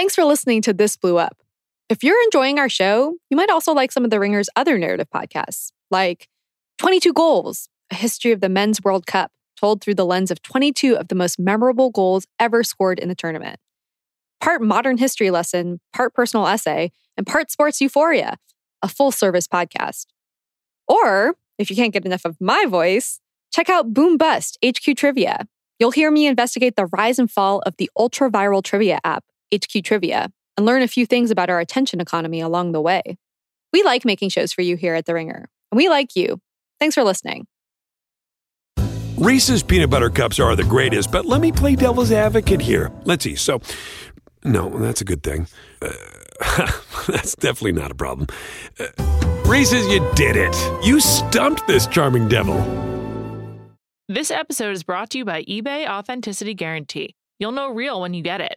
Thanks for listening to This Blew Up. If you're enjoying our show, you might also like some of The Ringer's other narrative podcasts, like 22 Goals, a history of the Men's World Cup, told through the lens of 22 of the most memorable goals ever scored in the tournament. Part modern history lesson, part personal essay, and part sports euphoria, a full service podcast. Or, if you can't get enough of my voice, check out Boom Bust HQ Trivia. You'll hear me investigate the rise and fall of the ultra viral trivia app, HQ Trivia, and learn a few things about our attention economy along the way. We like making shows for you here at The Ringer, and we like you. Thanks for listening. Reese's peanut butter cups are the greatest, but let me play devil's advocate here. Let's see. So, no, that's a good thing. Uh, that's definitely not a problem. Uh, Reese's, you did it. You stumped this charming devil. This episode is brought to you by eBay Authenticity Guarantee. You'll know real when you get it.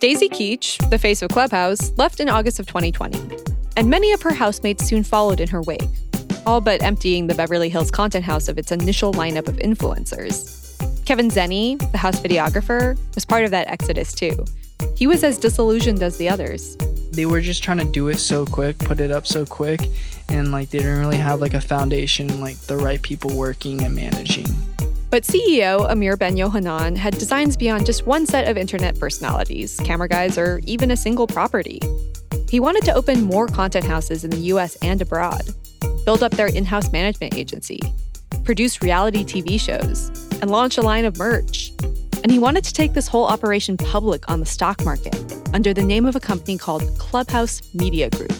Daisy Keech, the face of Clubhouse, left in August of 2020 and many of her housemates soon followed in her wake, all but emptying the Beverly Hills content house of its initial lineup of influencers. Kevin Zenny, the house videographer, was part of that exodus too. He was as disillusioned as the others. They were just trying to do it so quick, put it up so quick, and like they didn't really have like a foundation, like the right people working and managing. But CEO Amir Ben Yohanan had designs beyond just one set of internet personalities, camera guys, or even a single property. He wanted to open more content houses in the US and abroad, build up their in house management agency, produce reality TV shows, and launch a line of merch. And he wanted to take this whole operation public on the stock market under the name of a company called Clubhouse Media Group.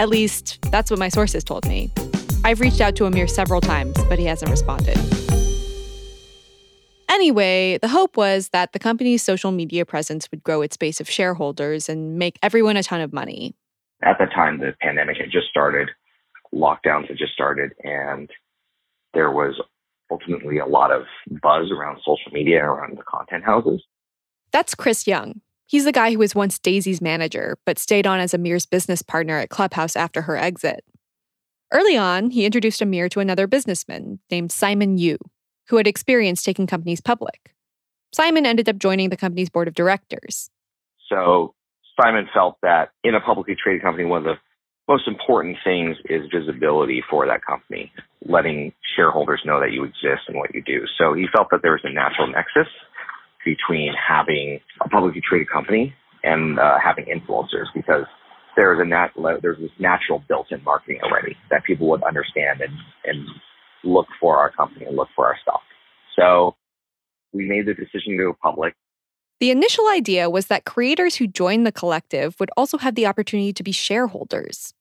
At least, that's what my sources told me. I've reached out to Amir several times, but he hasn't responded. Anyway, the hope was that the company's social media presence would grow its base of shareholders and make everyone a ton of money. At the time, the pandemic had just started, lockdowns had just started, and there was ultimately a lot of buzz around social media, around the content houses. That's Chris Young. He's the guy who was once Daisy's manager, but stayed on as Amir's business partner at Clubhouse after her exit. Early on, he introduced Amir to another businessman named Simon Yu, who had experience taking companies public. Simon ended up joining the company's board of directors. So Simon felt that in a publicly traded company, one of the most important things is visibility for that company, letting shareholders know that you exist and what you do. So he felt that there was a natural nexus between having a publicly traded company and uh, having influencers because there's a nat- there's this natural built-in marketing already that people would understand and, and look for our company and look for our stock. So we made the decision to go public. The initial idea was that creators who joined the collective would also have the opportunity to be shareholders.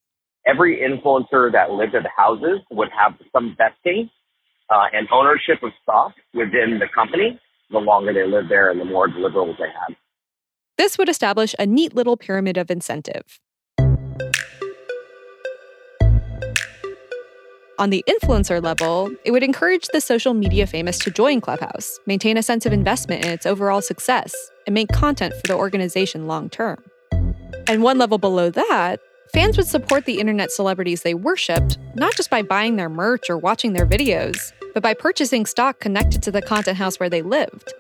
Every influencer that lived at the houses would have some vesting uh, and ownership of stock within the company the longer they lived there and the more deliverables they had. This would establish a neat little pyramid of incentive. On the influencer level, it would encourage the social media famous to join Clubhouse, maintain a sense of investment in its overall success, and make content for the organization long term. And one level below that, fans would support the internet celebrities they worshipped, not just by buying their merch or watching their videos, but by purchasing stock connected to the content house where they lived.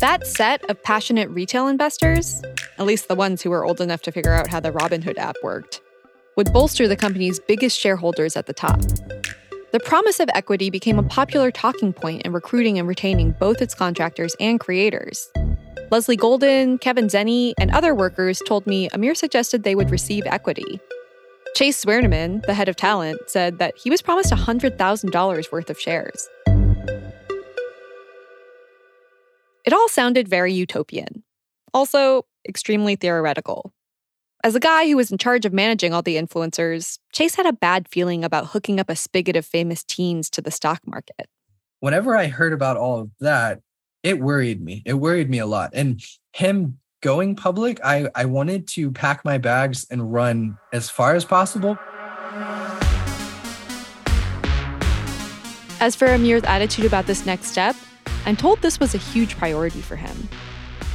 That set of passionate retail investors, at least the ones who were old enough to figure out how the Robinhood app worked, would bolster the company's biggest shareholders at the top. The promise of equity became a popular talking point in recruiting and retaining both its contractors and creators. Leslie Golden, Kevin Zenny, and other workers told me Amir suggested they would receive equity. Chase Swearneman, the head of talent, said that he was promised $100,000 worth of shares. It all sounded very utopian, also extremely theoretical. As a guy who was in charge of managing all the influencers, Chase had a bad feeling about hooking up a spigot of famous teens to the stock market. Whenever I heard about all of that, it worried me. It worried me a lot. And him going public, I, I wanted to pack my bags and run as far as possible. As for Amir's attitude about this next step, I'm told this was a huge priority for him.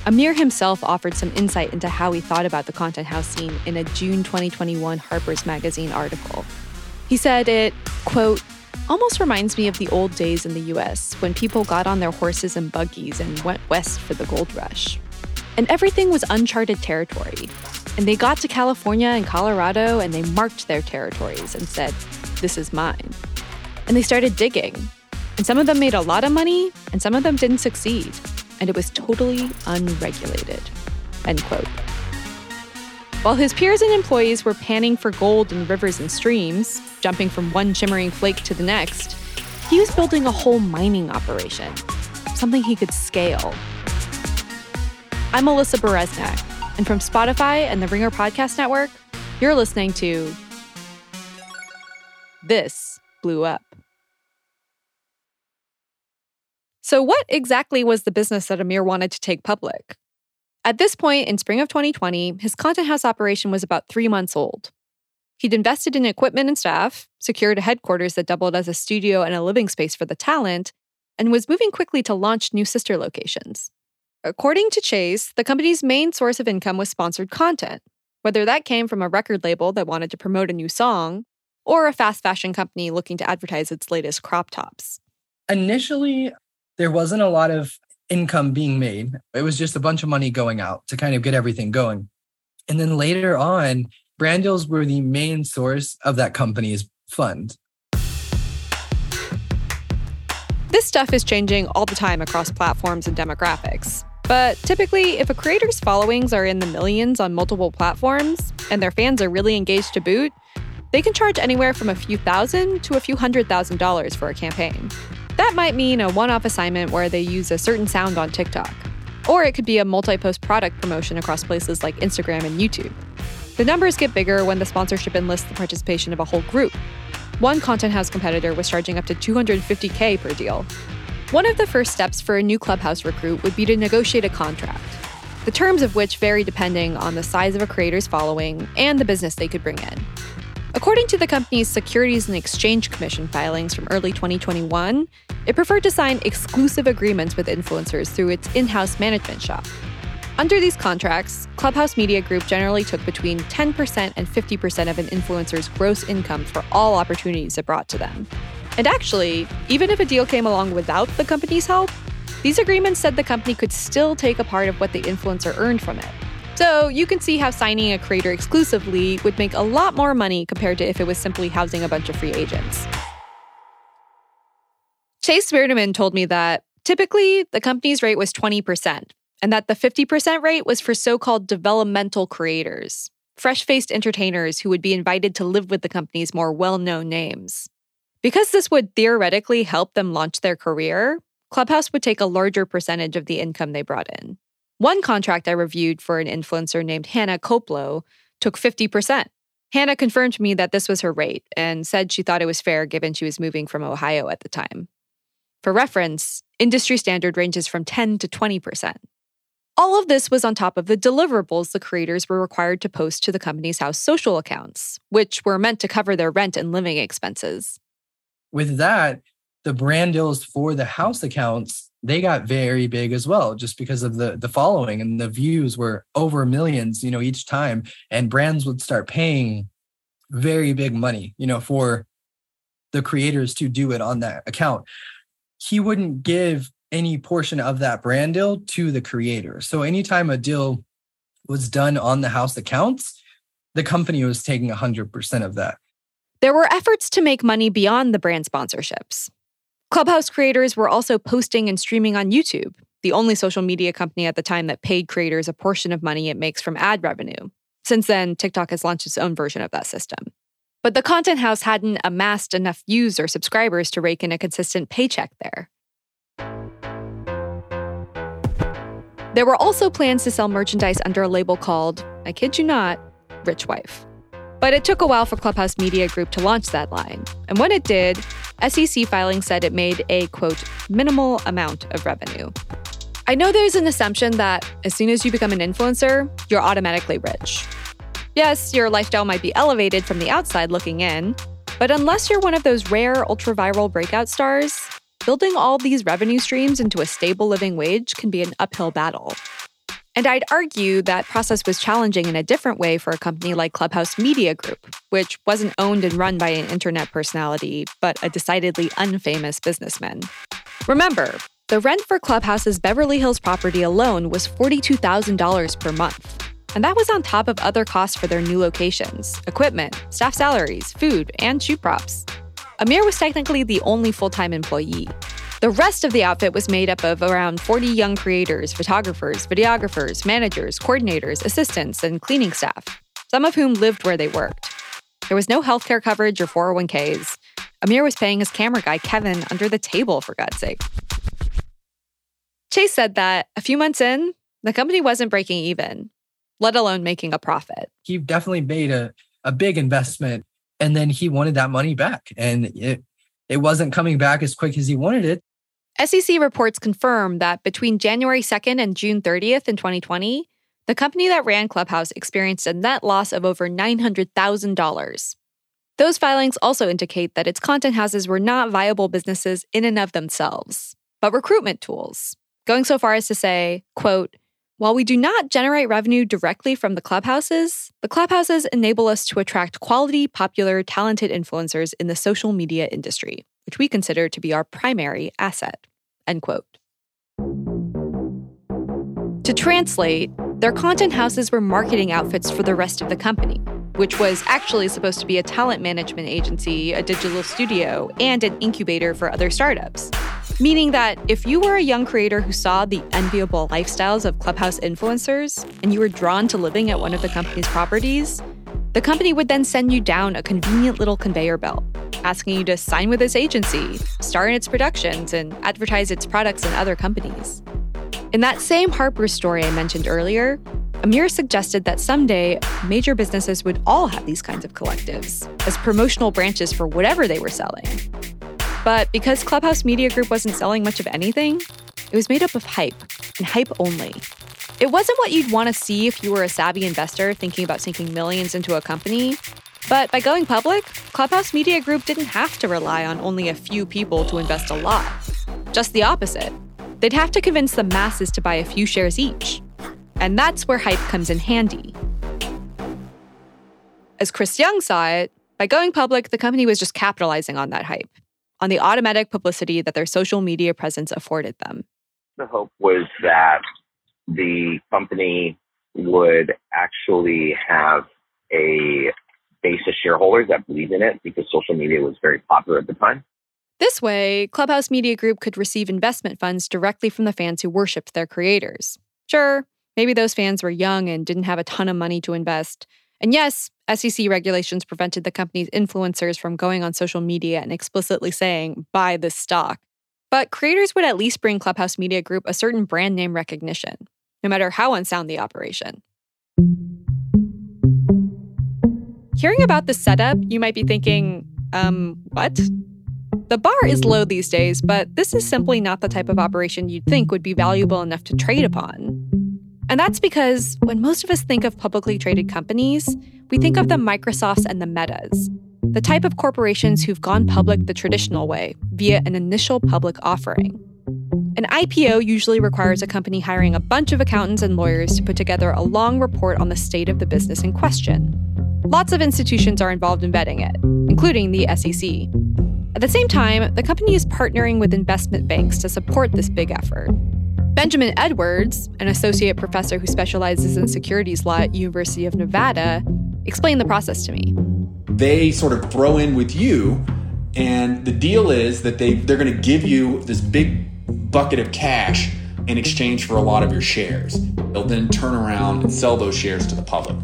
Amir himself offered some insight into how he thought about the content house scene in a June 2021 Harper's Magazine article. He said it, quote, almost reminds me of the old days in the US when people got on their horses and buggies and went west for the gold rush. And everything was uncharted territory. And they got to California and Colorado and they marked their territories and said, This is mine. And they started digging. And some of them made a lot of money and some of them didn't succeed and it was totally unregulated. End quote. While his peers and employees were panning for gold in rivers and streams, jumping from one shimmering flake to the next, he was building a whole mining operation, something he could scale. I'm Alyssa Bereznak, and from Spotify and the Ringer Podcast Network, you're listening to This Blew Up. So, what exactly was the business that Amir wanted to take public? At this point in spring of 2020, his content house operation was about three months old. He'd invested in equipment and staff, secured a headquarters that doubled as a studio and a living space for the talent, and was moving quickly to launch new sister locations. According to Chase, the company's main source of income was sponsored content, whether that came from a record label that wanted to promote a new song or a fast fashion company looking to advertise its latest crop tops. Initially, there wasn't a lot of income being made. It was just a bunch of money going out to kind of get everything going. And then later on, brand deals were the main source of that company's fund. This stuff is changing all the time across platforms and demographics. But typically, if a creator's followings are in the millions on multiple platforms and their fans are really engaged to boot, they can charge anywhere from a few thousand to a few hundred thousand dollars for a campaign. That might mean a one off assignment where they use a certain sound on TikTok. Or it could be a multi post product promotion across places like Instagram and YouTube. The numbers get bigger when the sponsorship enlists the participation of a whole group. One Content House competitor was charging up to 250K per deal. One of the first steps for a new Clubhouse recruit would be to negotiate a contract, the terms of which vary depending on the size of a creator's following and the business they could bring in. According to the company's Securities and Exchange Commission filings from early 2021, it preferred to sign exclusive agreements with influencers through its in house management shop. Under these contracts, Clubhouse Media Group generally took between 10% and 50% of an influencer's gross income for all opportunities it brought to them. And actually, even if a deal came along without the company's help, these agreements said the company could still take a part of what the influencer earned from it. So you can see how signing a creator exclusively would make a lot more money compared to if it was simply housing a bunch of free agents. Chase Swearneman told me that typically the company's rate was 20%, and that the 50% rate was for so called developmental creators, fresh faced entertainers who would be invited to live with the company's more well known names. Because this would theoretically help them launch their career, Clubhouse would take a larger percentage of the income they brought in. One contract I reviewed for an influencer named Hannah Koplow took 50%. Hannah confirmed to me that this was her rate and said she thought it was fair given she was moving from Ohio at the time. For reference, industry standard ranges from 10 to 20%. All of this was on top of the deliverables the creators were required to post to the company's house social accounts, which were meant to cover their rent and living expenses. With that, the brand deals for the house accounts they got very big as well just because of the the following and the views were over millions you know each time. And brands would start paying very big money you know for the creators to do it on that account. He wouldn't give any portion of that brand deal to the creator. So anytime a deal was done on the house accounts the company was taking 100% of that. There were efforts to make money beyond the brand sponsorships Clubhouse creators were also posting and streaming on YouTube, the only social media company at the time that paid creators a portion of money it makes from ad revenue. Since then, TikTok has launched its own version of that system. But the content house hadn't amassed enough views or subscribers to rake in a consistent paycheck there. There were also plans to sell merchandise under a label called, I kid you not, Rich Wife. But it took a while for Clubhouse Media Group to launch that line. And when it did, SEC filing said it made a, quote, minimal amount of revenue. I know there's an assumption that as soon as you become an influencer, you're automatically rich. Yes, your lifestyle might be elevated from the outside looking in, but unless you're one of those rare ultra viral breakout stars, building all these revenue streams into a stable living wage can be an uphill battle. And I'd argue that process was challenging in a different way for a company like Clubhouse Media Group, which wasn't owned and run by an internet personality, but a decidedly unfamous businessman. Remember, the rent for Clubhouse's Beverly Hills property alone was $42,000 per month. And that was on top of other costs for their new locations equipment, staff salaries, food, and shoe props. Amir was technically the only full time employee. The rest of the outfit was made up of around 40 young creators, photographers, videographers, managers, coordinators, assistants, and cleaning staff, some of whom lived where they worked. There was no healthcare coverage or 401ks. Amir was paying his camera guy, Kevin, under the table, for God's sake. Chase said that a few months in, the company wasn't breaking even, let alone making a profit. He definitely made a, a big investment and then he wanted that money back and it it wasn't coming back as quick as he wanted it SEC reports confirm that between January 2nd and June 30th in 2020 the company that ran Clubhouse experienced a net loss of over $900,000. Those filings also indicate that its content houses were not viable businesses in and of themselves, but recruitment tools, going so far as to say, quote, while we do not generate revenue directly from the clubhouses, the clubhouses enable us to attract quality, popular, talented influencers in the social media industry, which we consider to be our primary asset. End quote. To translate, their content houses were marketing outfits for the rest of the company, which was actually supposed to be a talent management agency, a digital studio, and an incubator for other startups. Meaning that if you were a young creator who saw the enviable lifestyles of Clubhouse influencers and you were drawn to living at one of the company's properties, the company would then send you down a convenient little conveyor belt, asking you to sign with this agency, star in its productions, and advertise its products in other companies. In that same Harper story I mentioned earlier, Amir suggested that someday major businesses would all have these kinds of collectives as promotional branches for whatever they were selling. But because Clubhouse Media Group wasn't selling much of anything, it was made up of hype, and hype only. It wasn't what you'd want to see if you were a savvy investor thinking about sinking millions into a company. But by going public, Clubhouse Media Group didn't have to rely on only a few people to invest a lot. Just the opposite. They'd have to convince the masses to buy a few shares each. And that's where hype comes in handy. As Chris Young saw it, by going public, the company was just capitalizing on that hype on the automatic publicity that their social media presence afforded them. The hope was that the company would actually have a base of shareholders that believed in it because social media was very popular at the time. This way, Clubhouse Media Group could receive investment funds directly from the fans who worshiped their creators. Sure, maybe those fans were young and didn't have a ton of money to invest, and yes, SEC regulations prevented the company's influencers from going on social media and explicitly saying, buy this stock. But creators would at least bring Clubhouse Media Group a certain brand name recognition, no matter how unsound the operation. Hearing about this setup, you might be thinking, um, what? The bar is low these days, but this is simply not the type of operation you'd think would be valuable enough to trade upon. And that's because when most of us think of publicly traded companies, we think of the Microsofts and the Metas, the type of corporations who've gone public the traditional way, via an initial public offering. An IPO usually requires a company hiring a bunch of accountants and lawyers to put together a long report on the state of the business in question. Lots of institutions are involved in vetting it, including the SEC. At the same time, the company is partnering with investment banks to support this big effort. Benjamin Edwards, an associate professor who specializes in securities law at University of Nevada, explained the process to me. They sort of throw in with you, and the deal is that they they're going to give you this big bucket of cash in exchange for a lot of your shares. They'll then turn around and sell those shares to the public.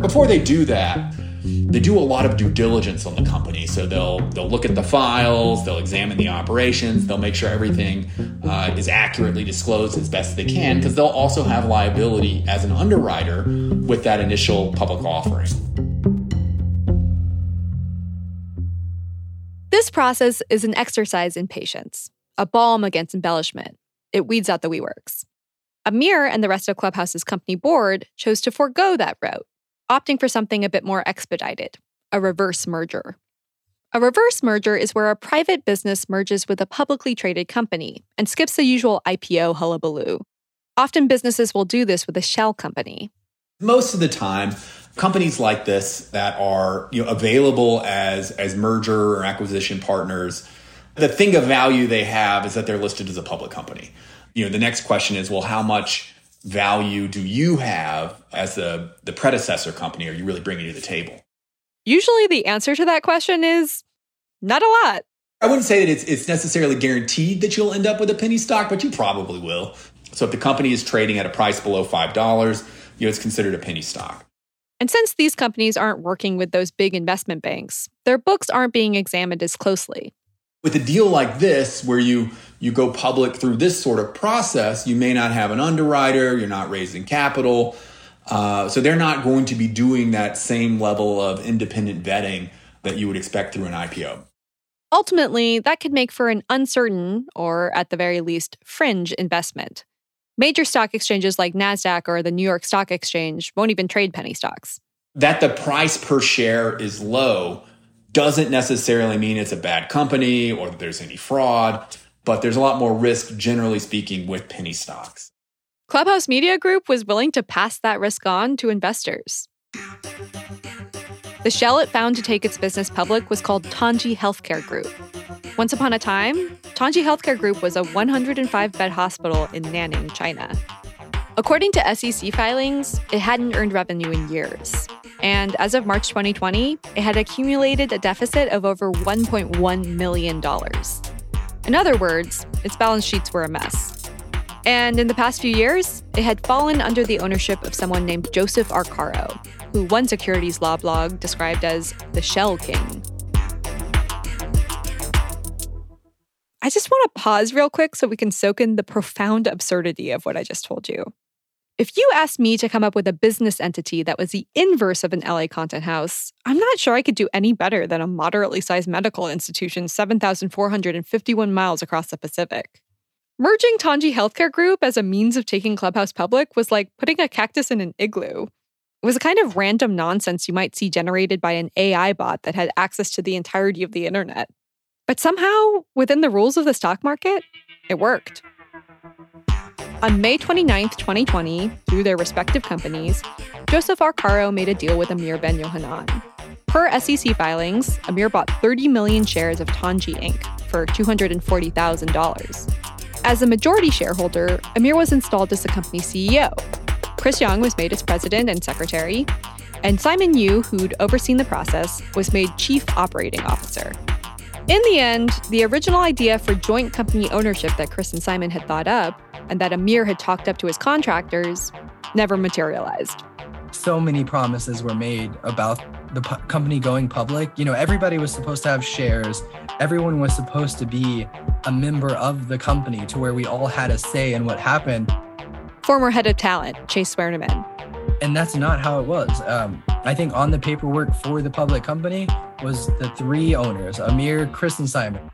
Before they do that, they do a lot of due diligence on the company. So they'll they'll look at the files, they'll examine the operations, they'll make sure everything uh, is accurately disclosed as best they can, because they'll also have liability as an underwriter with that initial public offering. This process is an exercise in patience, a balm against embellishment. It weeds out the WeWorks. Amir and the rest of Clubhouse's company board chose to forego that route opting for something a bit more expedited a reverse merger. A reverse merger is where a private business merges with a publicly traded company and skips the usual IPO hullabaloo. Often businesses will do this with a shell company. Most of the time, companies like this that are you know, available as, as merger or acquisition partners, the thing of value they have is that they're listed as a public company. You know, the next question is, well, how much value do you have as the, the predecessor company are you really bringing to the table? Usually the answer to that question is not a lot. I wouldn't say that it's, it's necessarily guaranteed that you'll end up with a penny stock, but you probably will. So if the company is trading at a price below $5, you know, it's considered a penny stock. And since these companies aren't working with those big investment banks, their books aren't being examined as closely. With a deal like this, where you you go public through this sort of process, you may not have an underwriter, you're not raising capital. Uh, so they're not going to be doing that same level of independent vetting that you would expect through an IPO. Ultimately, that could make for an uncertain, or at the very least, fringe investment. Major stock exchanges like NASDAQ or the New York Stock Exchange won't even trade penny stocks. That the price per share is low doesn't necessarily mean it's a bad company or that there's any fraud but there's a lot more risk, generally speaking, with penny stocks. Clubhouse Media Group was willing to pass that risk on to investors. The shell it found to take its business public was called Tongji Healthcare Group. Once upon a time, Tongji Healthcare Group was a 105 bed hospital in Nanning, China. According to SEC filings, it hadn't earned revenue in years. And as of March 2020, it had accumulated a deficit of over $1.1 million. In other words, its balance sheets were a mess. And in the past few years, it had fallen under the ownership of someone named Joseph Arcaro, who one securities law blog described as the Shell King. I just want to pause real quick so we can soak in the profound absurdity of what I just told you. If you asked me to come up with a business entity that was the inverse of an LA content house, I'm not sure I could do any better than a moderately sized medical institution 7,451 miles across the Pacific. Merging Tongji Healthcare Group as a means of taking Clubhouse public was like putting a cactus in an igloo. It was a kind of random nonsense you might see generated by an AI bot that had access to the entirety of the internet. But somehow, within the rules of the stock market, it worked. On May 29, 2020, through their respective companies, Joseph Arcaro made a deal with Amir Ben Yohanan. Per SEC filings, Amir bought 30 million shares of Tongji Inc. for $240,000. As a majority shareholder, Amir was installed as the company's CEO. Chris Young was made its president and secretary, and Simon Yu, who'd overseen the process, was made chief operating officer. In the end, the original idea for joint company ownership that Chris and Simon had thought up and that Amir had talked up to his contractors never materialized. So many promises were made about the pu- company going public. You know, everybody was supposed to have shares, everyone was supposed to be a member of the company to where we all had a say in what happened. Former head of talent, Chase Swearneman. And that's not how it was. Um, I think on the paperwork for the public company was the three owners Amir, Chris, and Simon.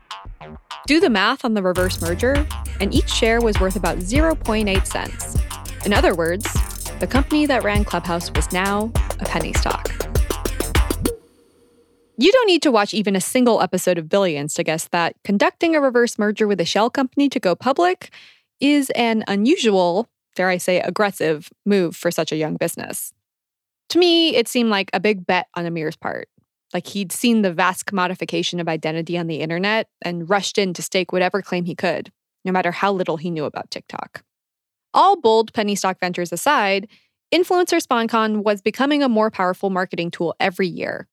Do the math on the reverse merger, and each share was worth about 0.8 cents. In other words, the company that ran Clubhouse was now a penny stock. You don't need to watch even a single episode of Billions to guess that conducting a reverse merger with a shell company to go public is an unusual, dare I say, aggressive move for such a young business. To me, it seemed like a big bet on Amir's part. Like he'd seen the vast commodification of identity on the internet and rushed in to stake whatever claim he could, no matter how little he knew about TikTok. All bold penny stock ventures aside, influencer SponCon was becoming a more powerful marketing tool every year.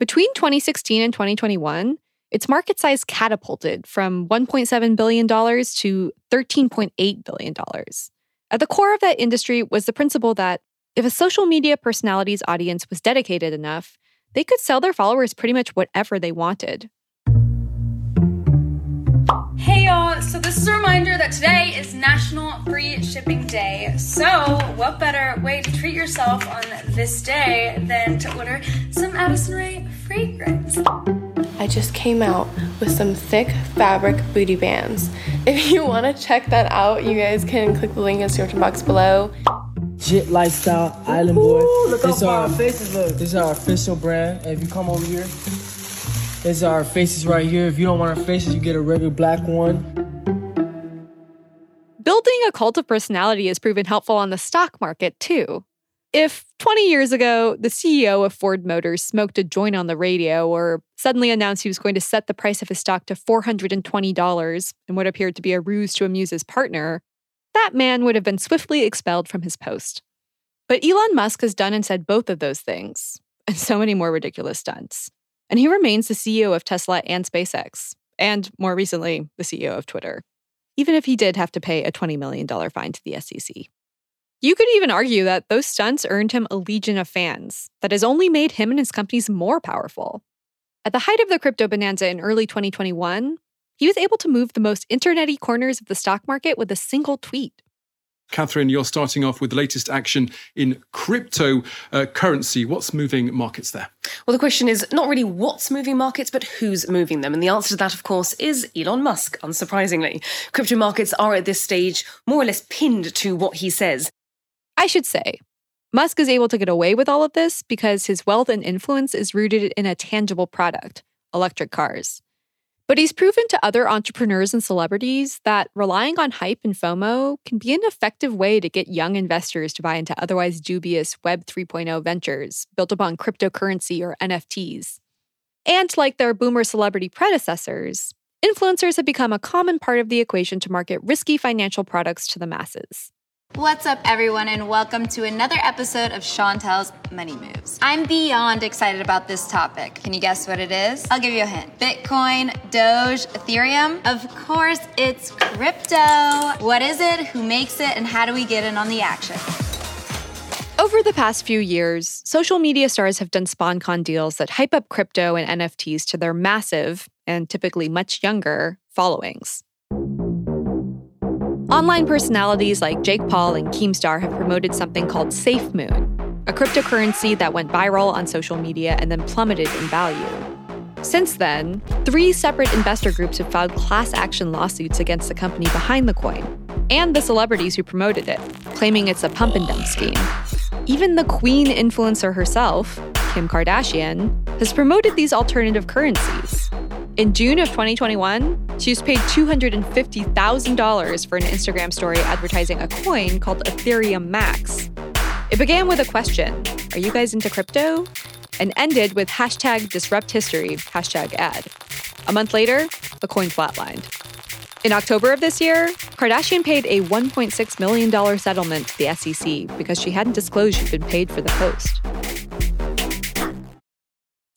Between 2016 and 2021, its market size catapulted from $1.7 billion to $13.8 billion. At the core of that industry was the principle that if a social media personality's audience was dedicated enough, they could sell their followers pretty much whatever they wanted. Hey y'all, so this is a reminder that today is National Free Shipping Day. So, what better way to treat yourself on this day than to order some Addison Rae fragrance? I just came out with some thick fabric booty bands. If you want to check that out, you guys can click the link in the description box below. Jit Lifestyle Island Boy. Ooh, look this our faces look. This is our official brand. if you come over here, this is our faces right here. If you don't want our faces, you get a regular black one. Building a cult of personality has proven helpful on the stock market too. If 20 years ago, the CEO of Ford Motors smoked a joint on the radio or suddenly announced he was going to set the price of his stock to $420 in what appeared to be a ruse to amuse his partner, that man would have been swiftly expelled from his post. But Elon Musk has done and said both of those things, and so many more ridiculous stunts. And he remains the CEO of Tesla and SpaceX, and more recently, the CEO of Twitter, even if he did have to pay a $20 million fine to the SEC. You could even argue that those stunts earned him a legion of fans that has only made him and his companies more powerful. At the height of the crypto bonanza in early 2021, he was able to move the most internety corners of the stock market with a single tweet. Catherine, you're starting off with the latest action in crypto uh, currency. What's moving markets there? Well, the question is not really what's moving markets, but who's moving them. And the answer to that, of course, is Elon Musk, unsurprisingly. Crypto markets are at this stage more or less pinned to what he says. I should say, Musk is able to get away with all of this because his wealth and influence is rooted in a tangible product electric cars. But he's proven to other entrepreneurs and celebrities that relying on hype and FOMO can be an effective way to get young investors to buy into otherwise dubious Web 3.0 ventures built upon cryptocurrency or NFTs. And like their boomer celebrity predecessors, influencers have become a common part of the equation to market risky financial products to the masses. What's up, everyone, and welcome to another episode of Chantel's Money Moves. I'm beyond excited about this topic. Can you guess what it is? I'll give you a hint Bitcoin, Doge, Ethereum. Of course, it's crypto. What is it? Who makes it? And how do we get in on the action? Over the past few years, social media stars have done SponCon deals that hype up crypto and NFTs to their massive, and typically much younger, followings. Online personalities like Jake Paul and Keemstar have promoted something called SafeMoon, a cryptocurrency that went viral on social media and then plummeted in value. Since then, three separate investor groups have filed class action lawsuits against the company behind the coin and the celebrities who promoted it, claiming it's a pump and dump scheme. Even the queen influencer herself, Kim Kardashian, has promoted these alternative currencies. In June of 2021, she was paid $250,000 for an Instagram story advertising a coin called Ethereum Max. It began with a question Are you guys into crypto? and ended with hashtag disrupt history, hashtag ad. A month later, the coin flatlined. In October of this year, Kardashian paid a $1.6 million settlement to the SEC because she hadn't disclosed she'd been paid for the post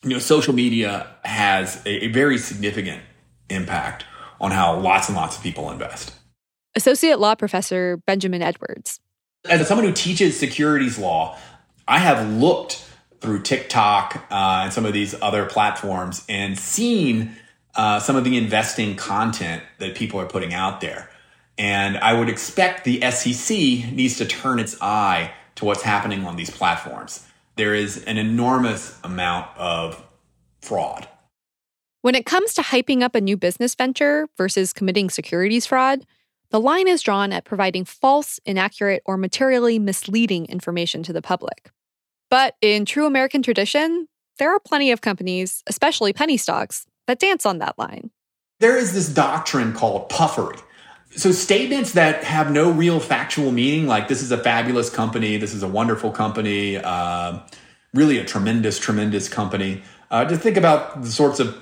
you know, social media has a, a very significant impact on how lots and lots of people invest. Associate law professor Benjamin Edwards. As someone who teaches securities law, I have looked through TikTok uh, and some of these other platforms and seen uh, some of the investing content that people are putting out there. And I would expect the SEC needs to turn its eye to what's happening on these platforms there is an enormous amount of fraud. When it comes to hyping up a new business venture versus committing securities fraud, the line is drawn at providing false, inaccurate, or materially misleading information to the public. But in true American tradition, there are plenty of companies, especially penny stocks, that dance on that line. There is this doctrine called puffery so statements that have no real factual meaning, like this is a fabulous company, this is a wonderful company, uh, really a tremendous, tremendous company. Uh, to think about the sorts of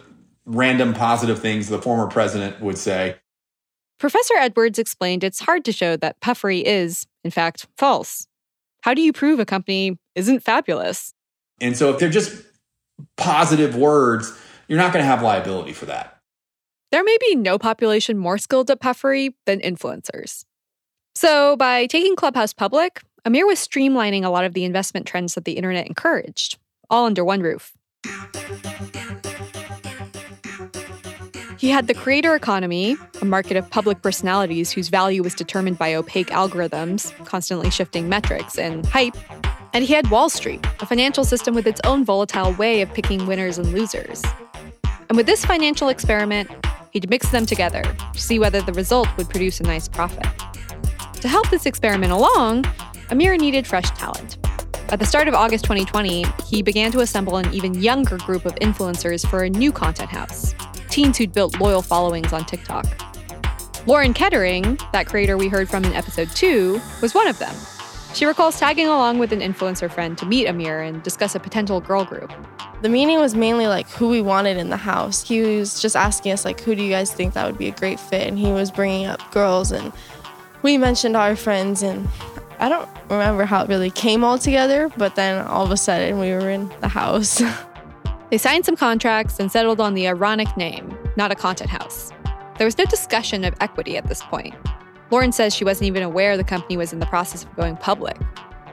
random positive things the former president would say. Professor Edwards explained it's hard to show that puffery is, in fact, false. How do you prove a company isn't fabulous? And so if they're just positive words, you're not going to have liability for that. There may be no population more skilled at puffery than influencers. So, by taking Clubhouse public, Amir was streamlining a lot of the investment trends that the internet encouraged, all under one roof. He had the creator economy, a market of public personalities whose value was determined by opaque algorithms, constantly shifting metrics, and hype. And he had Wall Street, a financial system with its own volatile way of picking winners and losers. And with this financial experiment, he'd mix them together to see whether the result would produce a nice profit. To help this experiment along, Amir needed fresh talent. At the start of August 2020, he began to assemble an even younger group of influencers for a new content house, teens who'd built loyal followings on TikTok. Lauren Kettering, that creator we heard from in episode 2, was one of them. She recalls tagging along with an influencer friend to meet Amir and discuss a potential girl group. The meeting was mainly like who we wanted in the house. He was just asking us like who do you guys think that would be a great fit and he was bringing up girls and we mentioned our friends and I don't remember how it really came all together, but then all of a sudden we were in the house. They signed some contracts and settled on the ironic name, not a content house. There was no discussion of equity at this point. Lauren says she wasn't even aware the company was in the process of going public.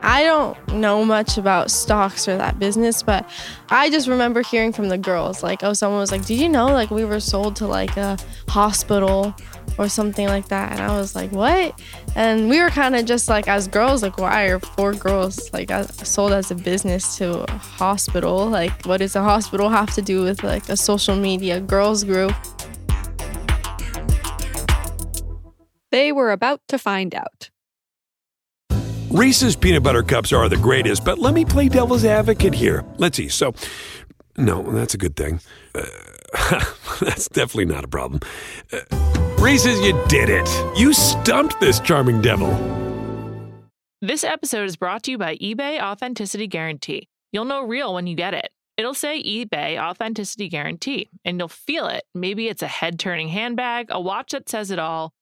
I don't know much about stocks or that business, but I just remember hearing from the girls like, oh, someone was like, did you know like we were sold to like a hospital or something like that? And I was like, what? And we were kind of just like, as girls, like, why are four girls like sold as a business to a hospital? Like, what does a hospital have to do with like a social media girls group? They were about to find out. Reese's peanut butter cups are the greatest, but let me play devil's advocate here. Let's see. So, no, that's a good thing. Uh, that's definitely not a problem. Uh, Reese's, you did it. You stumped this charming devil. This episode is brought to you by eBay Authenticity Guarantee. You'll know real when you get it. It'll say eBay Authenticity Guarantee, and you'll feel it. Maybe it's a head turning handbag, a watch that says it all,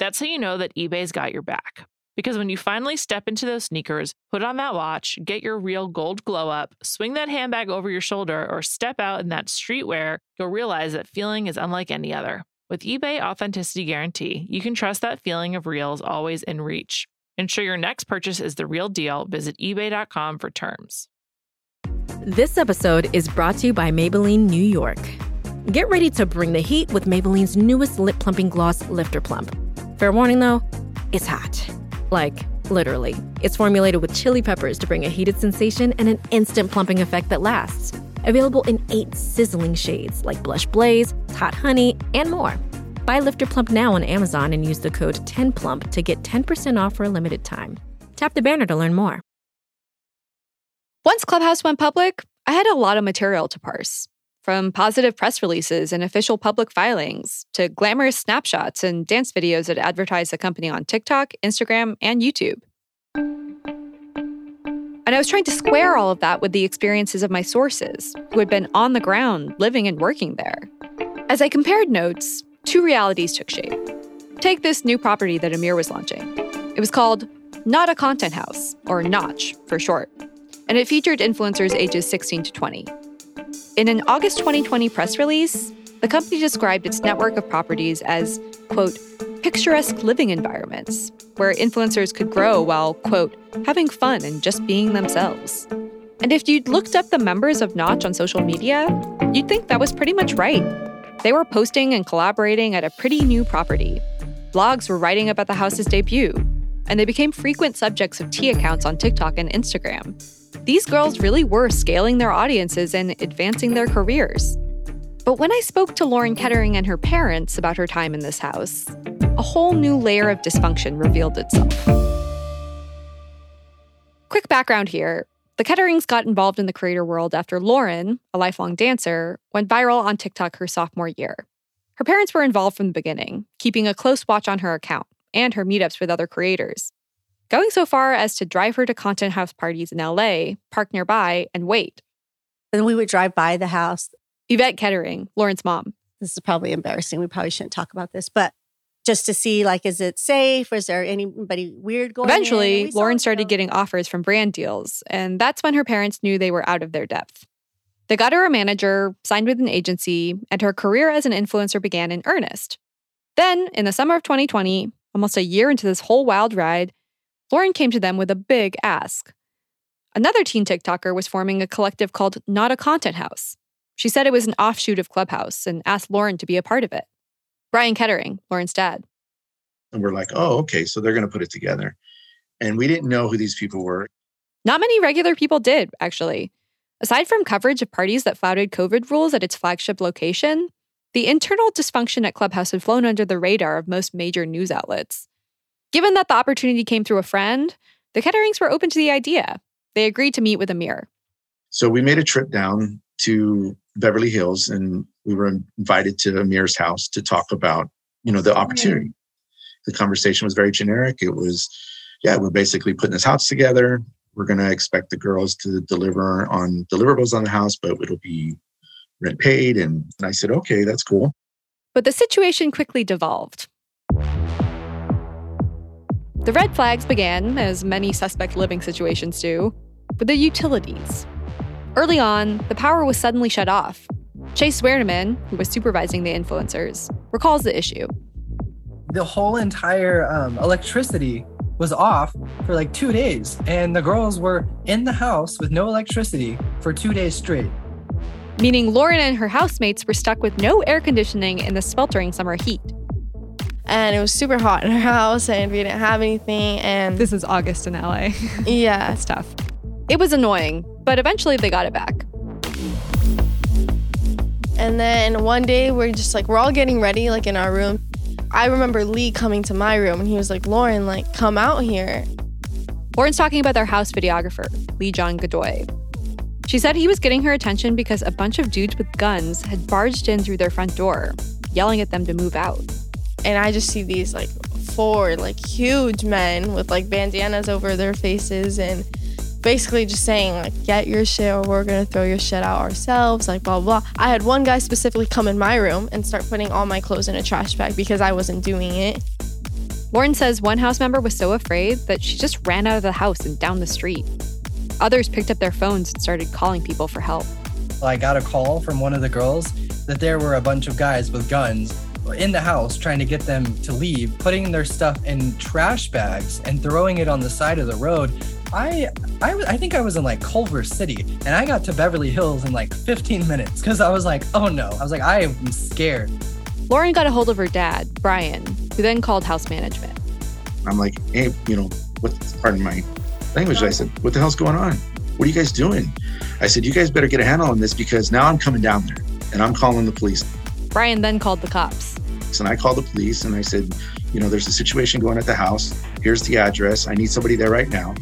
That's how you know that eBay's got your back. Because when you finally step into those sneakers, put on that watch, get your real gold glow up, swing that handbag over your shoulder, or step out in that streetwear, you'll realize that feeling is unlike any other. With eBay Authenticity Guarantee, you can trust that feeling of real is always in reach. Ensure your next purchase is the real deal. Visit eBay.com for terms. This episode is brought to you by Maybelline New York. Get ready to bring the heat with Maybelline's newest lip plumping gloss, Lifter Plump. Fair warning though, it's hot. Like, literally. It's formulated with chili peppers to bring a heated sensation and an instant plumping effect that lasts. Available in eight sizzling shades like Blush Blaze, Hot Honey, and more. Buy Lifter Plump now on Amazon and use the code 10PLUMP to get 10% off for a limited time. Tap the banner to learn more. Once Clubhouse went public, I had a lot of material to parse. From positive press releases and official public filings to glamorous snapshots and dance videos that advertise the company on TikTok, Instagram, and YouTube. And I was trying to square all of that with the experiences of my sources, who had been on the ground, living and working there. As I compared notes, two realities took shape. Take this new property that Amir was launching. It was called Not a Content House, or Notch for short, and it featured influencers ages 16 to 20. In an August 2020 press release, the company described its network of properties as, quote, picturesque living environments where influencers could grow while, quote, having fun and just being themselves. And if you'd looked up the members of Notch on social media, you'd think that was pretty much right. They were posting and collaborating at a pretty new property. Blogs were writing about the house's debut, and they became frequent subjects of tea accounts on TikTok and Instagram. These girls really were scaling their audiences and advancing their careers. But when I spoke to Lauren Kettering and her parents about her time in this house, a whole new layer of dysfunction revealed itself. Quick background here the Ketterings got involved in the creator world after Lauren, a lifelong dancer, went viral on TikTok her sophomore year. Her parents were involved from the beginning, keeping a close watch on her account and her meetups with other creators, going so far as to drive her to content house parties in LA, park nearby, and wait. Then we would drive by the house. Yvette Kettering, Lauren's mom. This is probably embarrassing. We probably shouldn't talk about this, but just to see like, is it safe? Is there anybody weird going? Eventually, Lauren started getting offers from brand deals, and that's when her parents knew they were out of their depth. They got her a manager, signed with an agency, and her career as an influencer began in earnest. Then, in the summer of 2020, almost a year into this whole wild ride, Lauren came to them with a big ask. Another teen TikToker was forming a collective called Not a Content House. She said it was an offshoot of Clubhouse and asked Lauren to be a part of it. Brian Kettering, Lauren's dad. And we're like, oh, okay, so they're going to put it together. And we didn't know who these people were. Not many regular people did, actually. Aside from coverage of parties that flouted COVID rules at its flagship location, the internal dysfunction at Clubhouse had flown under the radar of most major news outlets. Given that the opportunity came through a friend, the Ketterings were open to the idea. They agreed to meet with Amir. So we made a trip down to Beverly Hills and we were invited to Amir's house to talk about, you know, the opportunity. The conversation was very generic. It was, yeah, we're basically putting this house together. We're going to expect the girls to deliver on deliverables on the house, but it'll be rent paid. And, and I said, okay, that's cool. But the situation quickly devolved. The red flags began, as many suspect living situations do, with the utilities. Early on, the power was suddenly shut off. Chase Swearneman, who was supervising the influencers, recalls the issue. The whole entire um, electricity was off for like two days, and the girls were in the house with no electricity for two days straight. Meaning Lauren and her housemates were stuck with no air conditioning in the sweltering summer heat. And it was super hot in our house, and we didn't have anything. And this is August in LA. yeah, it's tough. It was annoying, but eventually they got it back. And then one day we're just like, we're all getting ready, like in our room. I remember Lee coming to my room and he was like, Lauren, like, come out here. Lauren's talking about their house videographer, Lee John Godoy. She said he was getting her attention because a bunch of dudes with guns had barged in through their front door, yelling at them to move out. And I just see these like four like huge men with like bandanas over their faces and basically just saying like get your shit or we're gonna throw your shit out ourselves like blah blah i had one guy specifically come in my room and start putting all my clothes in a trash bag because i wasn't doing it. Lauren says one house member was so afraid that she just ran out of the house and down the street. Others picked up their phones and started calling people for help. I got a call from one of the girls that there were a bunch of guys with guns in the house trying to get them to leave, putting their stuff in trash bags and throwing it on the side of the road. I, I, I think I was in like Culver City and I got to Beverly Hills in like 15 minutes because I was like, oh no. I was like, I am scared. Lauren got a hold of her dad, Brian, who then called house management. I'm like, hey, you know, what, pardon my language. I said, what the hell's going on? What are you guys doing? I said, you guys better get a handle on this because now I'm coming down there and I'm calling the police. Brian then called the cops. And I called the police and I said, you know, there's a situation going at the house. Here's the address. I need somebody there right now.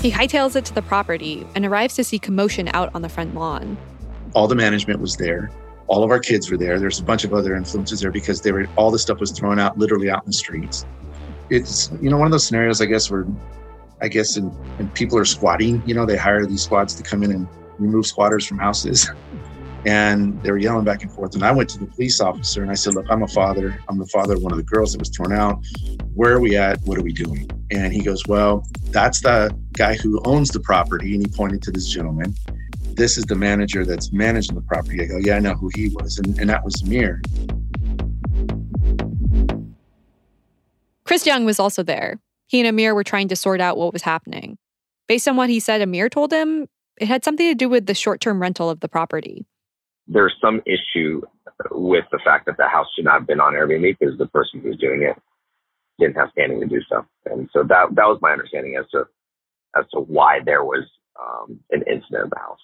He hightails it to the property and arrives to see commotion out on the front lawn. All the management was there. All of our kids were there. There's a bunch of other influences there because they were all the stuff was thrown out literally out in the streets. It's you know one of those scenarios I guess where I guess and people are squatting. You know they hire these squads to come in and remove squatters from houses. and they were yelling back and forth. And I went to the police officer and I said, Look, I'm a father. I'm the father of one of the girls that was thrown out. Where are we at? What are we doing? And he goes, Well, that's the guy who owns the property. And he pointed to this gentleman. This is the manager that's managing the property. I go, Yeah, I know who he was. And, and that was Amir. Chris Young was also there. He and Amir were trying to sort out what was happening. Based on what he said, Amir told him it had something to do with the short term rental of the property there's some issue with the fact that the house should not have been on Airbnb because the person who's doing it didn't have standing to do so. And so that that was my understanding as to as to why there was um, an incident at the house.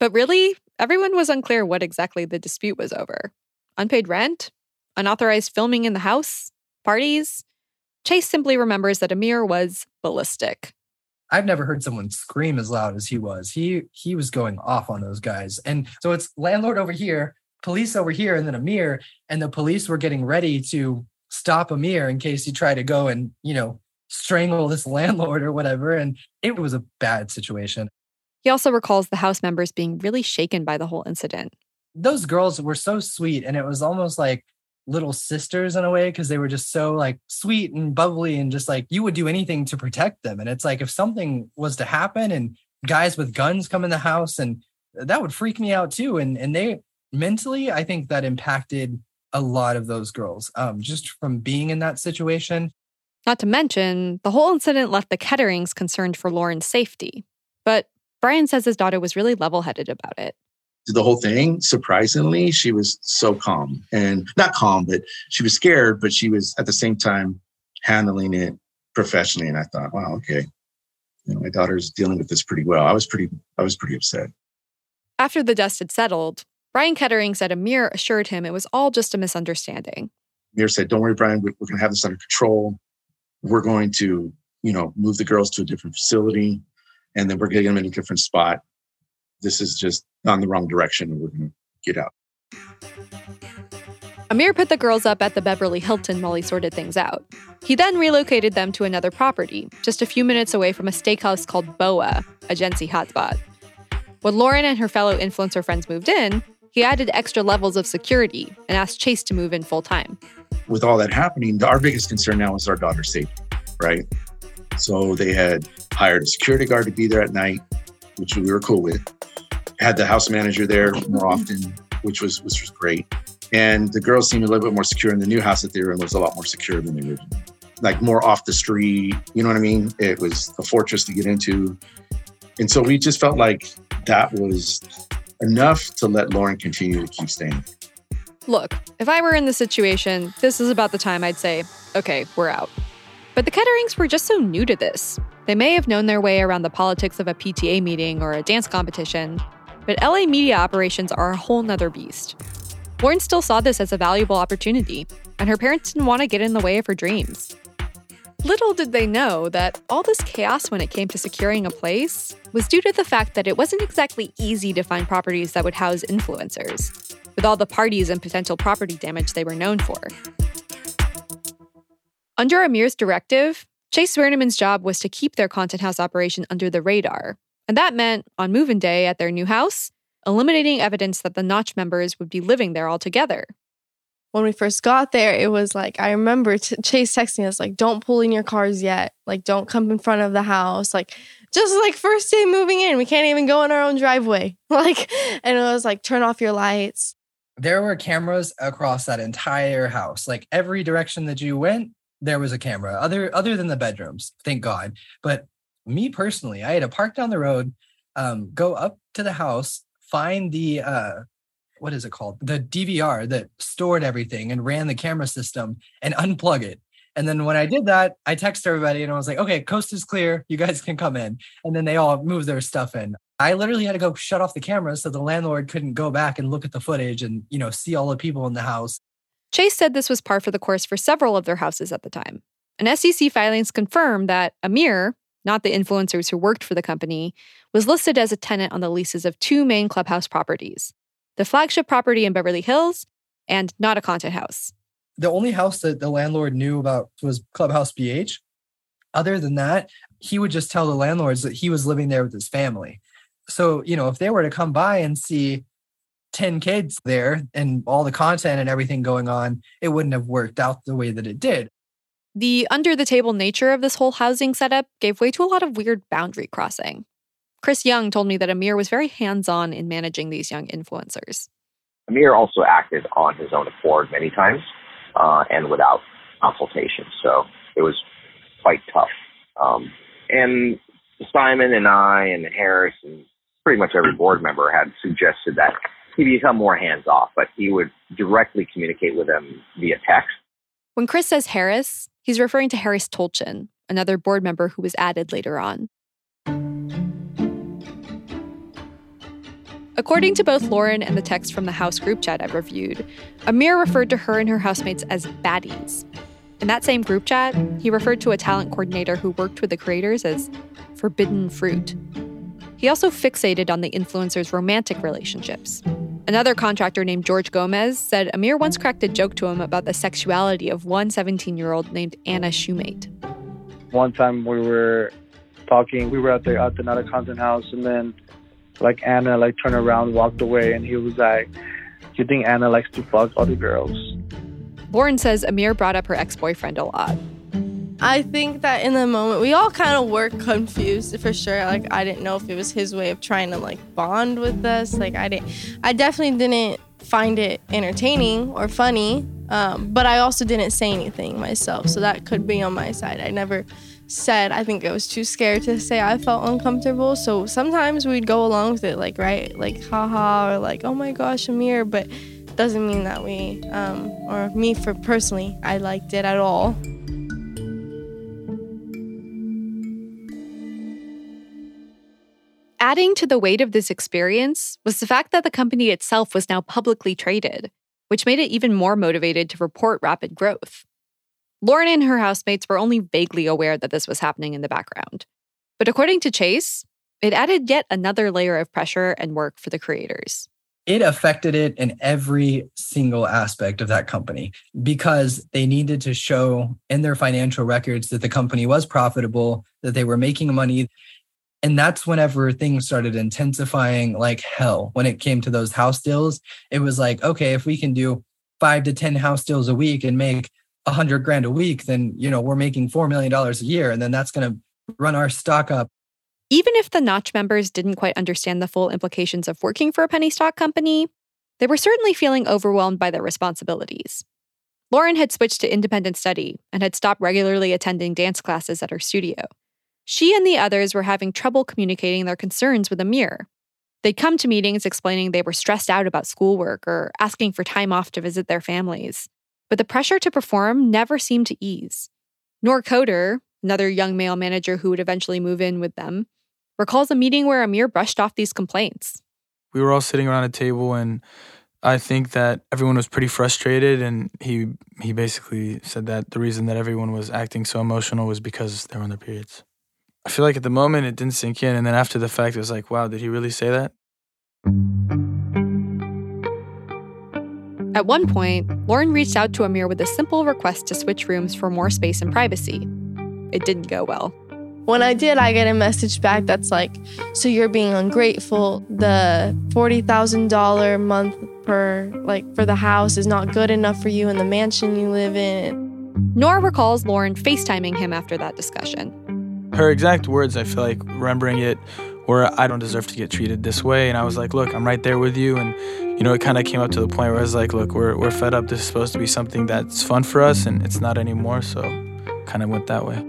But really, everyone was unclear what exactly the dispute was over. Unpaid rent, unauthorized filming in the house, parties. Chase simply remembers that Amir was ballistic. I've never heard someone scream as loud as he was. He he was going off on those guys. And so it's landlord over here, police over here and then Amir. And the police were getting ready to stop Amir in case he tried to go and, you know, strangle this landlord or whatever. And it was a bad situation. He also recalls the house members being really shaken by the whole incident. Those girls were so sweet. And it was almost like little sisters in a way because they were just so like sweet and bubbly and just like you would do anything to protect them. And it's like if something was to happen and guys with guns come in the house and that would freak me out too. And and they mentally, I think that impacted a lot of those girls um, just from being in that situation. Not to mention, the whole incident left the Ketterings concerned for Lauren's safety. But Brian says his daughter was really level headed about it. The whole thing, surprisingly, she was so calm and not calm, but she was scared, but she was at the same time handling it professionally. And I thought, wow, okay, you know, my daughter's dealing with this pretty well. I was pretty, I was pretty upset. After the dust had settled, Brian Kettering said Amir assured him it was all just a misunderstanding. Amir said, Don't worry, Brian, we're going to have this under control. We're going to, you know, move the girls to a different facility and then we're getting them in a different spot. This is just on the wrong direction and we're going to get out. Amir put the girls up at the Beverly Hilton while he sorted things out. He then relocated them to another property, just a few minutes away from a steakhouse called Boa, a Gen Z hotspot. When Lauren and her fellow influencer friends moved in, he added extra levels of security and asked Chase to move in full time. With all that happening, our biggest concern now is our daughter's safety, right? So they had hired a security guard to be there at night, which we were cool with. Had the house manager there more mm-hmm. often, which was which was great. And the girls seemed a little bit more secure in the new house that they were in was a lot more secure than the original. Like more off the street, you know what I mean? It was a fortress to get into. And so we just felt like that was enough to let Lauren continue to keep staying. Look, if I were in the situation, this is about the time I'd say, okay, we're out. But the Ketterings were just so new to this. They may have known their way around the politics of a PTA meeting or a dance competition, but LA media operations are a whole nother beast. Lauren still saw this as a valuable opportunity, and her parents didn't want to get in the way of her dreams. Little did they know that all this chaos when it came to securing a place was due to the fact that it wasn't exactly easy to find properties that would house influencers, with all the parties and potential property damage they were known for. Under Amir's directive, Chase Swearneman's job was to keep their content house operation under the radar, and that meant, on move-in day at their new house, eliminating evidence that the Notch members would be living there altogether when we first got there, it was like I remember t- Chase texting us like, "Don't pull in your cars yet. Like, don't come in front of the house. Like, just like first day moving in, we can't even go in our own driveway. Like, and it was like, turn off your lights." There were cameras across that entire house. Like every direction that you went, there was a camera. Other other than the bedrooms, thank God. But me personally, I had to park down the road, um, go up to the house, find the uh, what is it called? The DVR that stored everything and ran the camera system and unplug it. And then when I did that, I texted everybody and I was like, okay, coast is clear. You guys can come in. And then they all moved their stuff in. I literally had to go shut off the cameras so the landlord couldn't go back and look at the footage and, you know, see all the people in the house. Chase said this was par for the course for several of their houses at the time. And SEC filings confirm that Amir, not the influencers who worked for the company, was listed as a tenant on the leases of two main clubhouse properties the flagship property in Beverly Hills, and not a content house. The only house that the landlord knew about was Clubhouse BH. Other than that, he would just tell the landlords that he was living there with his family. So, you know, if they were to come by and see 10 kids there and all the content and everything going on, it wouldn't have worked out the way that it did. The under the table nature of this whole housing setup gave way to a lot of weird boundary crossing. Chris Young told me that Amir was very hands on in managing these young influencers. Amir also acted on his own accord many times uh, and without consultation. So it was quite tough. Um, and Simon and I and Harris and pretty much every board member had suggested that he become more hands off, but he would directly communicate with them via text. When Chris says Harris, he's referring to Harris Tulchin, another board member who was added later on. According to both Lauren and the text from the house group chat I've reviewed, Amir referred to her and her housemates as baddies. In that same group chat, he referred to a talent coordinator who worked with the creators as forbidden fruit. He also fixated on the influencers' romantic relationships. Another contractor named George Gomez said Amir once cracked a joke to him about the sexuality of one 17 year old named Anna Shumate. One time we were talking, we were at the at another content house, and then like Anna like turned around, walked away, and he was like, "You think Anna likes to fuck other girls?" Lauren says Amir brought up her ex boyfriend a lot. I think that in the moment we all kind of were confused for sure. Like I didn't know if it was his way of trying to like bond with us. Like I didn't, I definitely didn't find it entertaining or funny. Um, but I also didn't say anything myself, so that could be on my side. I never said. I think I was too scared to say I felt uncomfortable. So sometimes we'd go along with it, like right, like haha, or like oh my gosh, Amir. But doesn't mean that we, um, or me for personally, I liked it at all. Adding to the weight of this experience was the fact that the company itself was now publicly traded, which made it even more motivated to report rapid growth. Lauren and her housemates were only vaguely aware that this was happening in the background. But according to Chase, it added yet another layer of pressure and work for the creators. It affected it in every single aspect of that company because they needed to show in their financial records that the company was profitable, that they were making money. And that's whenever things started intensifying like hell. When it came to those house deals, it was like, okay, if we can do five to 10 house deals a week and make a hundred grand a week, then, you know, we're making $4 million a year. And then that's going to run our stock up. Even if the Notch members didn't quite understand the full implications of working for a penny stock company, they were certainly feeling overwhelmed by their responsibilities. Lauren had switched to independent study and had stopped regularly attending dance classes at her studio. She and the others were having trouble communicating their concerns with Amir. They'd come to meetings explaining they were stressed out about schoolwork or asking for time off to visit their families. But the pressure to perform never seemed to ease. Nor Coder, another young male manager who would eventually move in with them, recalls a meeting where Amir brushed off these complaints. We were all sitting around a table and I think that everyone was pretty frustrated and he he basically said that the reason that everyone was acting so emotional was because they were on their periods. I feel like at the moment it didn't sink in, and then after the fact, it was like, wow, did he really say that? At one point, Lauren reached out to Amir with a simple request to switch rooms for more space and privacy. It didn't go well. When I did, I get a message back that's like, so you're being ungrateful. The $40,000 month per, like, for the house is not good enough for you in the mansion you live in. Nora recalls Lauren FaceTiming him after that discussion her exact words, I feel like remembering it, were I don't deserve to get treated this way. And I was like, look, I'm right there with you. And, you know, it kind of came up to the point where I was like, look, we're, we're fed up. This is supposed to be something that's fun for us, and it's not anymore. So kind of went that way.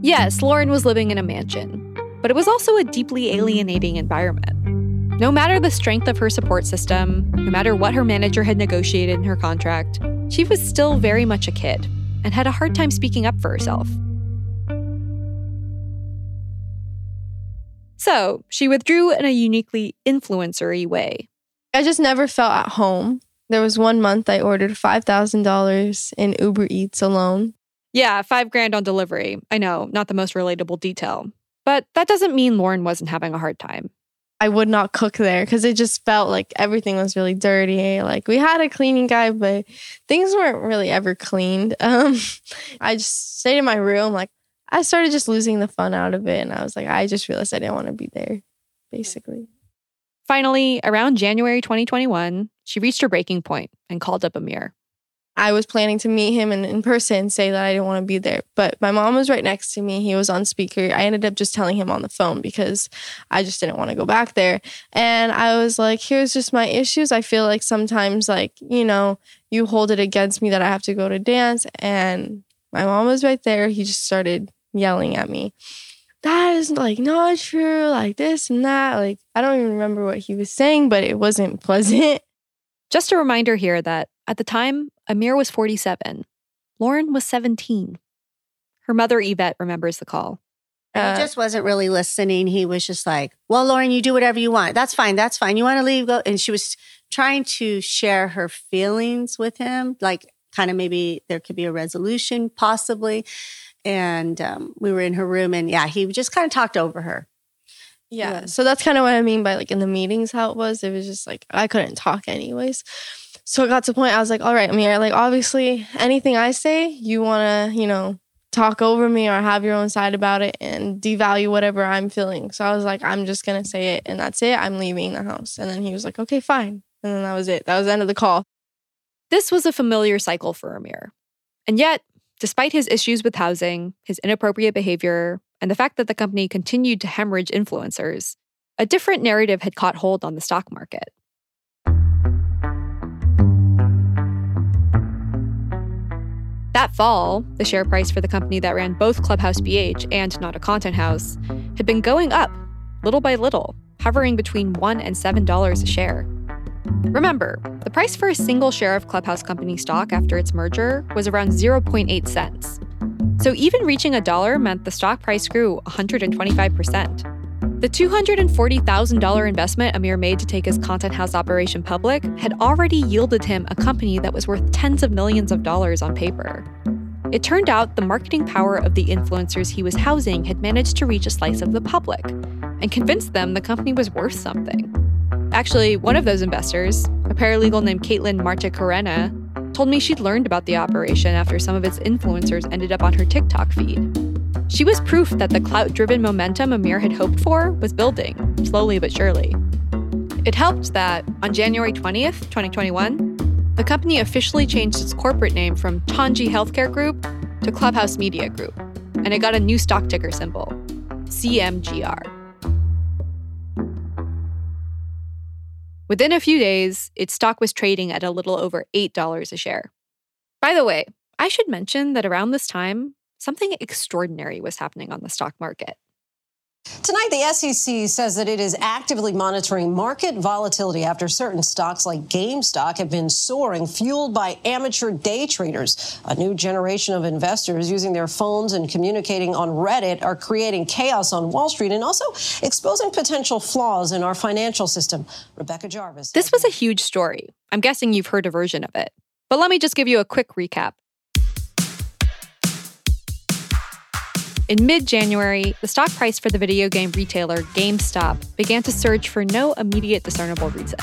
Yes, Lauren was living in a mansion, but it was also a deeply alienating environment. No matter the strength of her support system, no matter what her manager had negotiated in her contract, she was still very much a kid and had a hard time speaking up for herself. So she withdrew in a uniquely influencery way. I just never felt at home. There was one month I ordered $5,000 in Uber Eats alone. Yeah, five grand on delivery. I know, not the most relatable detail. But that doesn't mean Lauren wasn't having a hard time. I would not cook there because it just felt like everything was really dirty. Like we had a cleaning guy, but things weren't really ever cleaned. Um, I just stayed in my room, like I started just losing the fun out of it. And I was like, I just realized I didn't want to be there, basically. Finally, around January 2021, she reached her breaking point and called up Amir. I was planning to meet him in, in person, say that I didn't want to be there. But my mom was right next to me. He was on speaker. I ended up just telling him on the phone because I just didn't want to go back there. And I was like, here's just my issues. I feel like sometimes, like, you know, you hold it against me that I have to go to dance. And my mom was right there. He just started yelling at me. That is like not true, like this and that. Like, I don't even remember what he was saying, but it wasn't pleasant. Just a reminder here that at the time, Amir was 47, Lauren was 17. Her mother, Yvette, remembers the call. Uh, he just wasn't really listening. He was just like, Well, Lauren, you do whatever you want. That's fine. That's fine. You want to leave? Go. And she was trying to share her feelings with him, like kind of maybe there could be a resolution, possibly and um, we were in her room and yeah he just kind of talked over her Yeah. So that's kind of what I mean by like in the meetings how it was. It was just like I couldn't talk anyways. So it got to the point I was like, all right, I mean, like obviously anything I say, you want to, you know, talk over me or have your own side about it and devalue whatever I'm feeling. So I was like, I'm just going to say it and that's it. I'm leaving the house. And then he was like, okay, fine. And then that was it. That was the end of the call. This was a familiar cycle for Amir. And yet, despite his issues with housing, his inappropriate behavior, and the fact that the company continued to hemorrhage influencers, a different narrative had caught hold on the stock market. That fall, the share price for the company that ran both Clubhouse BH and Not a Content House had been going up little by little, hovering between $1 and $7 a share. Remember, the price for a single share of Clubhouse Company stock after its merger was around 0.8 cents. So even reaching a dollar meant the stock price grew 125%. The $240,000 investment Amir made to take his content house operation public had already yielded him a company that was worth tens of millions of dollars on paper. It turned out the marketing power of the influencers he was housing had managed to reach a slice of the public and convinced them the company was worth something. Actually, one of those investors, a paralegal named Caitlin Marta Corena, told me she'd learned about the operation after some of its influencers ended up on her TikTok feed. She was proof that the clout driven momentum Amir had hoped for was building, slowly but surely. It helped that on January 20th, 2021, the company officially changed its corporate name from Tongji Healthcare Group to Clubhouse Media Group, and it got a new stock ticker symbol CMGR. Within a few days, its stock was trading at a little over $8 a share. By the way, I should mention that around this time, something extraordinary was happening on the stock market. Tonight, the SEC says that it is actively monitoring market volatility after certain stocks like GameStop have been soaring, fueled by amateur day traders. A new generation of investors using their phones and communicating on Reddit are creating chaos on Wall Street and also exposing potential flaws in our financial system. Rebecca Jarvis. This was a huge story. I'm guessing you've heard a version of it. But let me just give you a quick recap. In mid January, the stock price for the video game retailer GameStop began to surge for no immediate discernible reason.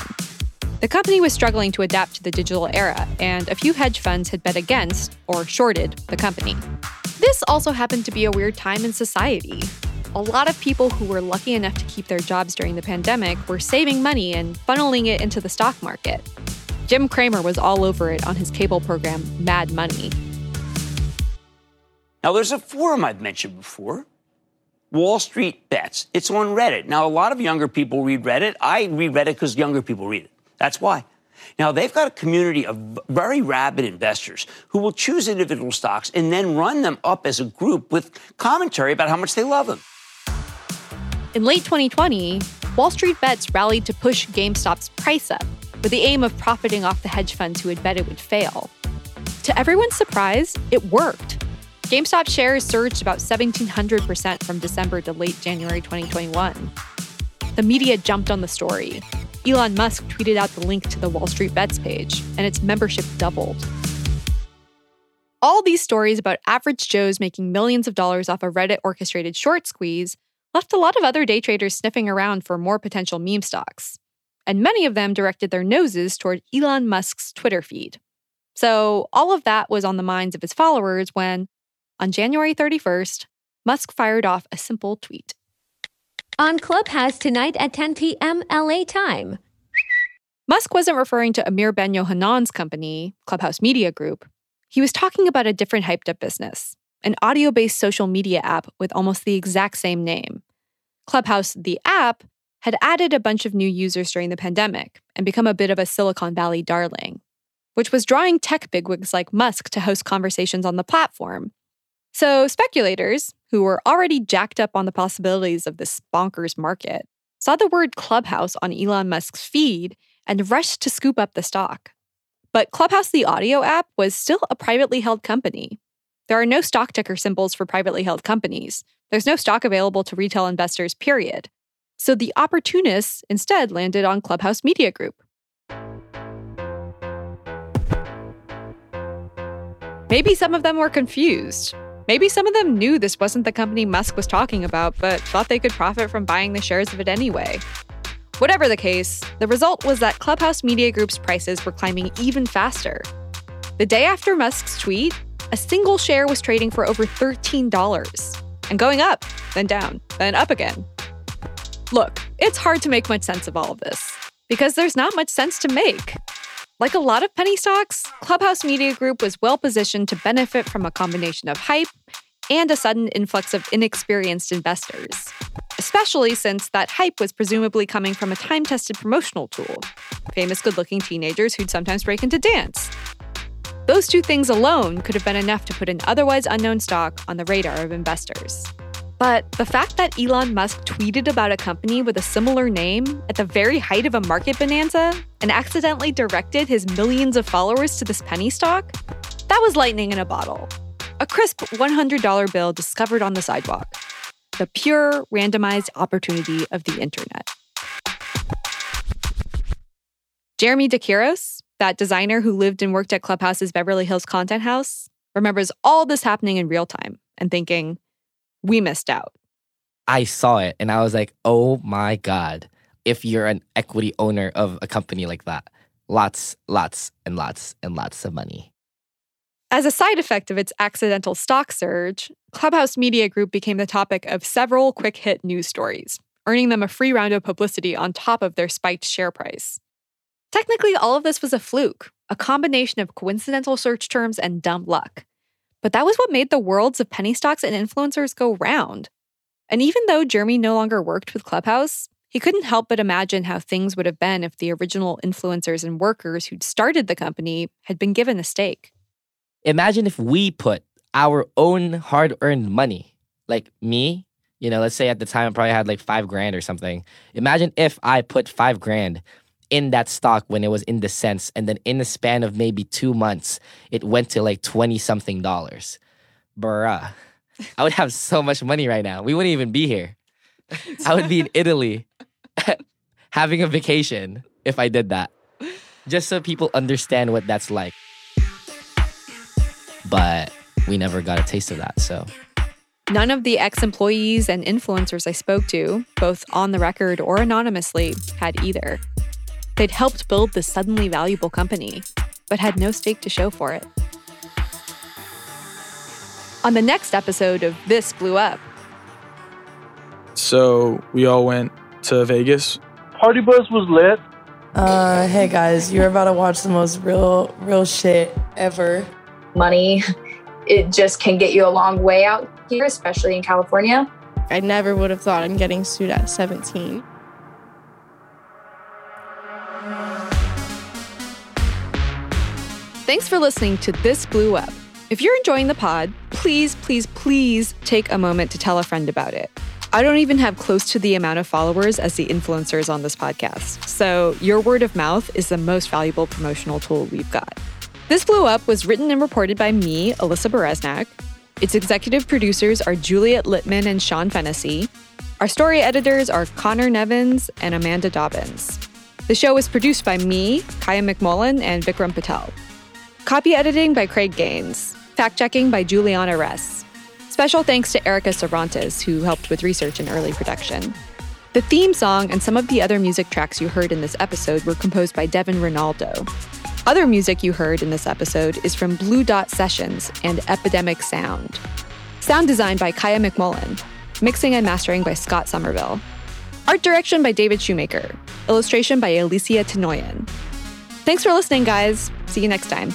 The company was struggling to adapt to the digital era, and a few hedge funds had bet against, or shorted, the company. This also happened to be a weird time in society. A lot of people who were lucky enough to keep their jobs during the pandemic were saving money and funneling it into the stock market. Jim Cramer was all over it on his cable program, Mad Money. Now, there's a forum I've mentioned before Wall Street Bets. It's on Reddit. Now, a lot of younger people read Reddit. I read Reddit because younger people read it. That's why. Now, they've got a community of very rabid investors who will choose individual stocks and then run them up as a group with commentary about how much they love them. In late 2020, Wall Street Bets rallied to push GameStop's price up with the aim of profiting off the hedge funds who had bet it would fail. To everyone's surprise, it worked. GameStop shares surged about 1,700% from December to late January 2021. The media jumped on the story. Elon Musk tweeted out the link to the Wall Street Bets page, and its membership doubled. All these stories about average Joes making millions of dollars off a Reddit orchestrated short squeeze left a lot of other day traders sniffing around for more potential meme stocks. And many of them directed their noses toward Elon Musk's Twitter feed. So all of that was on the minds of his followers when, on January 31st, Musk fired off a simple tweet. On Clubhouse tonight at 10 p.m. LA time. Musk wasn't referring to Amir Ben Yohanan's company, Clubhouse Media Group. He was talking about a different hyped up business, an audio based social media app with almost the exact same name. Clubhouse, the app, had added a bunch of new users during the pandemic and become a bit of a Silicon Valley darling, which was drawing tech bigwigs like Musk to host conversations on the platform so, speculators, who were already jacked up on the possibilities of this bonkers market, saw the word Clubhouse on Elon Musk's feed and rushed to scoop up the stock. But Clubhouse, the audio app, was still a privately held company. There are no stock ticker symbols for privately held companies. There's no stock available to retail investors, period. So the opportunists instead landed on Clubhouse Media Group. Maybe some of them were confused. Maybe some of them knew this wasn't the company Musk was talking about, but thought they could profit from buying the shares of it anyway. Whatever the case, the result was that Clubhouse Media Group's prices were climbing even faster. The day after Musk's tweet, a single share was trading for over $13 and going up, then down, then up again. Look, it's hard to make much sense of all of this because there's not much sense to make. Like a lot of penny stocks, Clubhouse Media Group was well positioned to benefit from a combination of hype and a sudden influx of inexperienced investors, especially since that hype was presumably coming from a time tested promotional tool famous good looking teenagers who'd sometimes break into dance. Those two things alone could have been enough to put an otherwise unknown stock on the radar of investors. But the fact that Elon Musk tweeted about a company with a similar name at the very height of a market bonanza and accidentally directed his millions of followers to this penny stock, that was lightning in a bottle. A crisp $100 bill discovered on the sidewalk. The pure, randomized opportunity of the internet. Jeremy DeKiros, that designer who lived and worked at Clubhouse's Beverly Hills content house, remembers all this happening in real time and thinking, we missed out. I saw it and I was like, oh my God, if you're an equity owner of a company like that, lots, lots, and lots, and lots of money. As a side effect of its accidental stock surge, Clubhouse Media Group became the topic of several quick hit news stories, earning them a free round of publicity on top of their spiked share price. Technically, all of this was a fluke, a combination of coincidental search terms and dumb luck. But that was what made the worlds of penny stocks and influencers go round. And even though Jeremy no longer worked with Clubhouse, he couldn't help but imagine how things would have been if the original influencers and workers who'd started the company had been given a stake. Imagine if we put our own hard earned money, like me, you know, let's say at the time I probably had like five grand or something. Imagine if I put five grand in that stock when it was in the cents. And then in the span of maybe two months, it went to like 20 something dollars. Bruh. I would have so much money right now. We wouldn't even be here. I would be in Italy having a vacation if I did that. Just so people understand what that's like. But we never got a taste of that, so. None of the ex employees and influencers I spoke to, both on the record or anonymously, had either. They'd helped build this suddenly valuable company, but had no stake to show for it. On the next episode of This Blew Up. So we all went to Vegas. Party bus was lit. Uh, hey guys, you're about to watch the most real, real shit ever. Money, it just can get you a long way out here, especially in California. I never would have thought I'm getting sued at 17. Thanks for listening to This Blew Up. If you're enjoying the pod, please, please, please take a moment to tell a friend about it. I don't even have close to the amount of followers as the influencers on this podcast, so your word of mouth is the most valuable promotional tool we've got. This Blew Up was written and reported by me, Alyssa Bereznak. Its executive producers are Juliet Littman and Sean Fennessy. Our story editors are Conor Nevins and Amanda Dobbins. The show was produced by me, Kaya McMullen, and Vikram Patel. Copy editing by Craig Gaines. Fact checking by Juliana Ress. Special thanks to Erica Cervantes, who helped with research and early production. The theme song and some of the other music tracks you heard in this episode were composed by Devon Renaldo. Other music you heard in this episode is from Blue Dot Sessions and Epidemic Sound. Sound design by Kaya McMullen. Mixing and mastering by Scott Somerville. Art direction by David Shoemaker. Illustration by Alicia Tenoyan. Thanks for listening, guys. See you next time.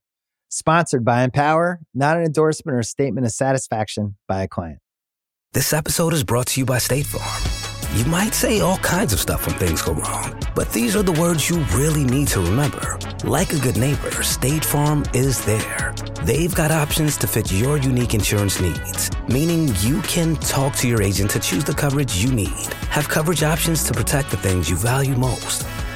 Sponsored by Empower, not an endorsement or a statement of satisfaction by a client. This episode is brought to you by State Farm. You might say all kinds of stuff when things go wrong, but these are the words you really need to remember. Like a good neighbor, State Farm is there. They've got options to fit your unique insurance needs, meaning you can talk to your agent to choose the coverage you need. Have coverage options to protect the things you value most.